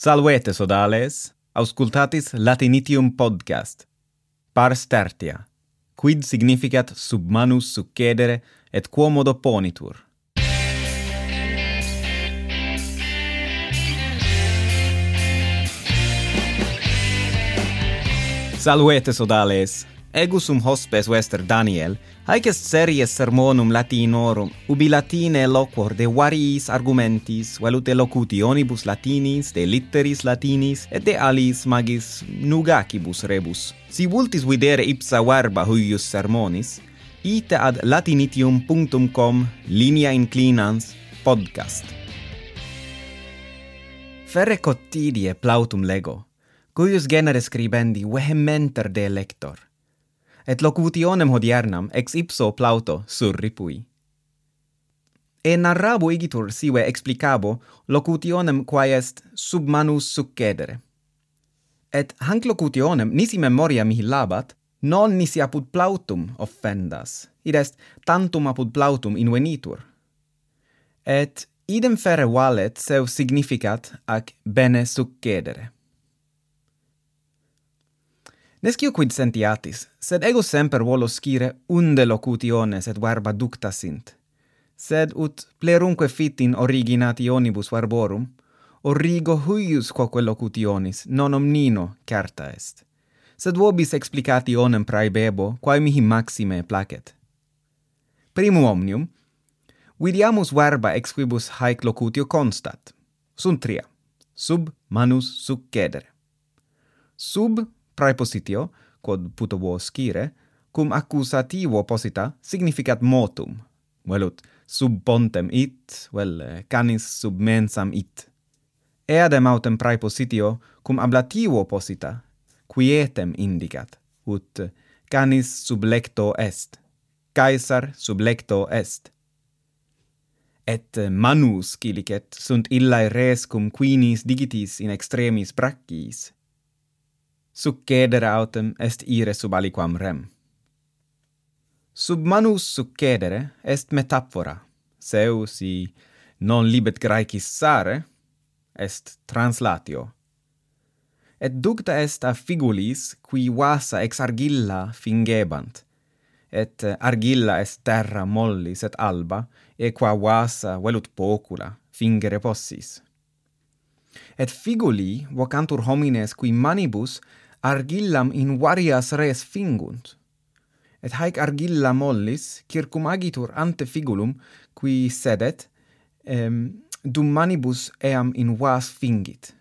Salvete sodales, auscultatis Latinitium podcast. Pars tertia, quid significat sub manus succedere et quomodo ponitur. Salvete sodales, ego sum hospes Wester Daniel, haec est series sermonum latinorum, ubi latine loquor de variis argumentis, valute locutionibus latinis, de litteris latinis, et de alis magis nugacibus rebus. Si vultis videre ipsa verba huius sermonis, ite ad latinitium.com linea inclinans podcast. Ferre cottidie plautum lego, cuius genere scribendi vehementer de lector et locutionem hodiernam ex ipso plauto surripui. E narrabo igitur sive explicabo locutionem quae est sub manus succedere. Et hanc locutionem nisi memoria mihilabat, non nisi apud plautum offendas, id est tantum apud plautum invenitur. Et idem fere valet seu significat ac bene succedere. Nescio quid sentiatis, sed ego semper volo scire unde locutiones et verba ducta sint. Sed ut plerunque fit in originationibus verborum, origo huius quoque locutionis, non omnino certa est. Sed vobis explicati onem praebebo, quae mihi maxime placet. Primum omnium, vidiamus verba ex quibus haec locutio constat. Sunt tria. Sub manus succedere. Sub praepositio, quod puto vo scire, cum accusativo posita significat motum, velut sub pontem it, vel canis sub mensam it. Eadem autem praepositio cum ablativo posita, quietem indicat, ut canis sub lecto est, caesar sub lecto est. Et manus cilicet sunt illae res cum quinis digitis in extremis bracciis, succedere autem est ire sub aliquam rem. Sub manus succedere est metaphora, seu si non libet graecis sare, est translatio. Et ducta est a figulis, qui vasa ex argilla fingebant, et argilla est terra mollis et alba, e qua vasa velut pocula, fingere possis. Et figuli vocantur homines qui manibus argillam in varias res fingunt. Et haec argilla mollis, circumagitur ante figulum, qui sedet, em, dum manibus eam in vas fingit.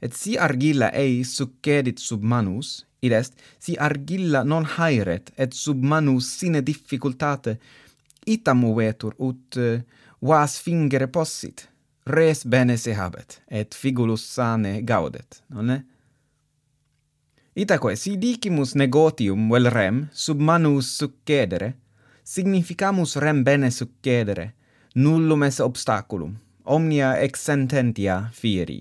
Et si argilla ei succedit sub manus, id est, si argilla non haeret, et sub manus sine difficultate, itam movetur ut uh, vas fingere possit, res bene se habet, et figulus sane gaudet, nonne? Itaque sidicimus negotium vel rem sub manus succedere, significamus rem bene succedere, nullum es obstaculum, omnia ex sententia fieri.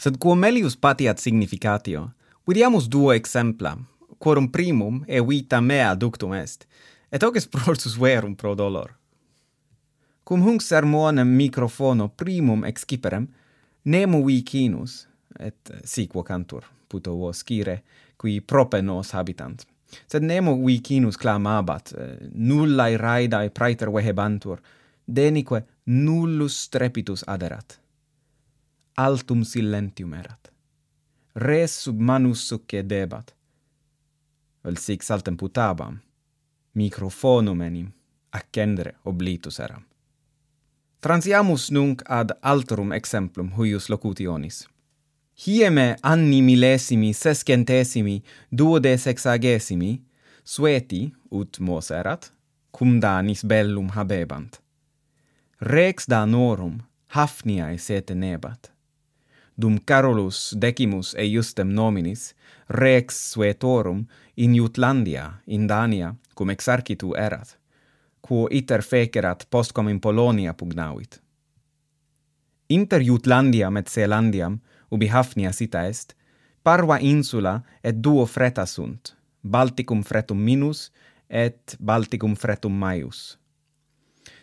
Sed quo melius patiat significatio, vidiamus duo exempla, quorum primum e vita mea ductum est, et hoc est prorsus verum pro dolor. Cum hunc sermonem microfono primum exciperem, nemo vicinus, et siquo cantur, puto vos scire, qui prope nos habitant. Sed nemo vicinus clamabat, eh, nullae et praeter vehebantur, denique nullus strepitus aderat. Altum silentium erat. Res sub manus succe debat. Vel sic saltem putabam, microfonum enim, accendere oblitus eram. Transiamus nunc ad alterum exemplum huius locutionis hieme anni millesimi sescentesimi duode sexagesimi sueti ut moserat cum danis bellum habebant. Rex danorum hafniae sete nebat. Dum carolus decimus eiusdem nominis rex suetorum in jutlandia in dania cum exarchitu erat quo iter fecerat postquam in polonia pugnavit inter Jutlandiam et Seelandiam, ubi Hafnia sita est, parva insula et duo freta sunt, Balticum fretum minus et Balticum fretum maius.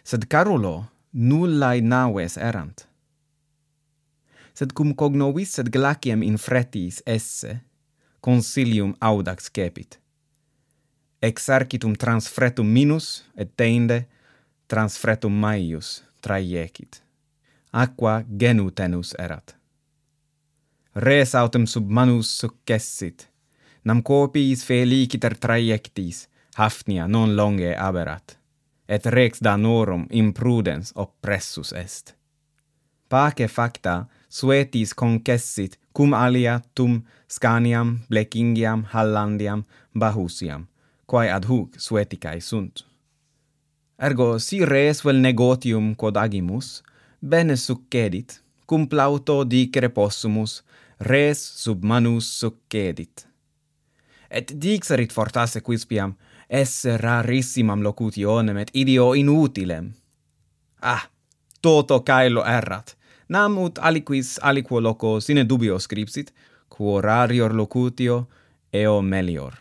Sed carulo, nullae naves erant. Sed cum cognovis sed glaciem in fretis esse, consilium audax cepit. Exarcitum transfretum minus et teinde transfretum maius traiecit aqua genu tenus erat. Res autem sub manus successit, nam copiis feliciter traiectis, hafnia non longe aberat, et rex danorum imprudens oppressus est. Pace facta suetis concessit cum alia tum Scaniam, Blekingiam, Hallandiam, Bahusiam, quae ad huc sueticae sunt. Ergo, si res vel negotium quod agimus, bene succedit, cum plauto dicere possumus, res sub manus succedit. Et dixerit fortasse quispiam, esse rarissimam locutionem et idio inutilem. Ah, toto caelo errat, nam ut aliquis aliquo loco sine dubio scripsit, quo rarior locutio eo melior.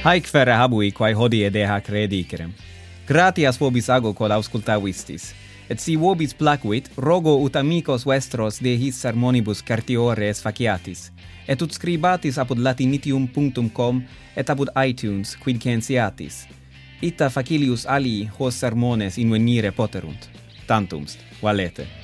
Haec fere habui quae hodie deha credicerem gratias vobis ago quod auscultavistis. Et si vobis placuit, rogo ut amicos vestros de his sermonibus es faciatis. Et ut scribatis apud latinitium.com et apud iTunes quid censiatis. Ita facilius alii hos sermones invenire poterunt. Tantumst, valete.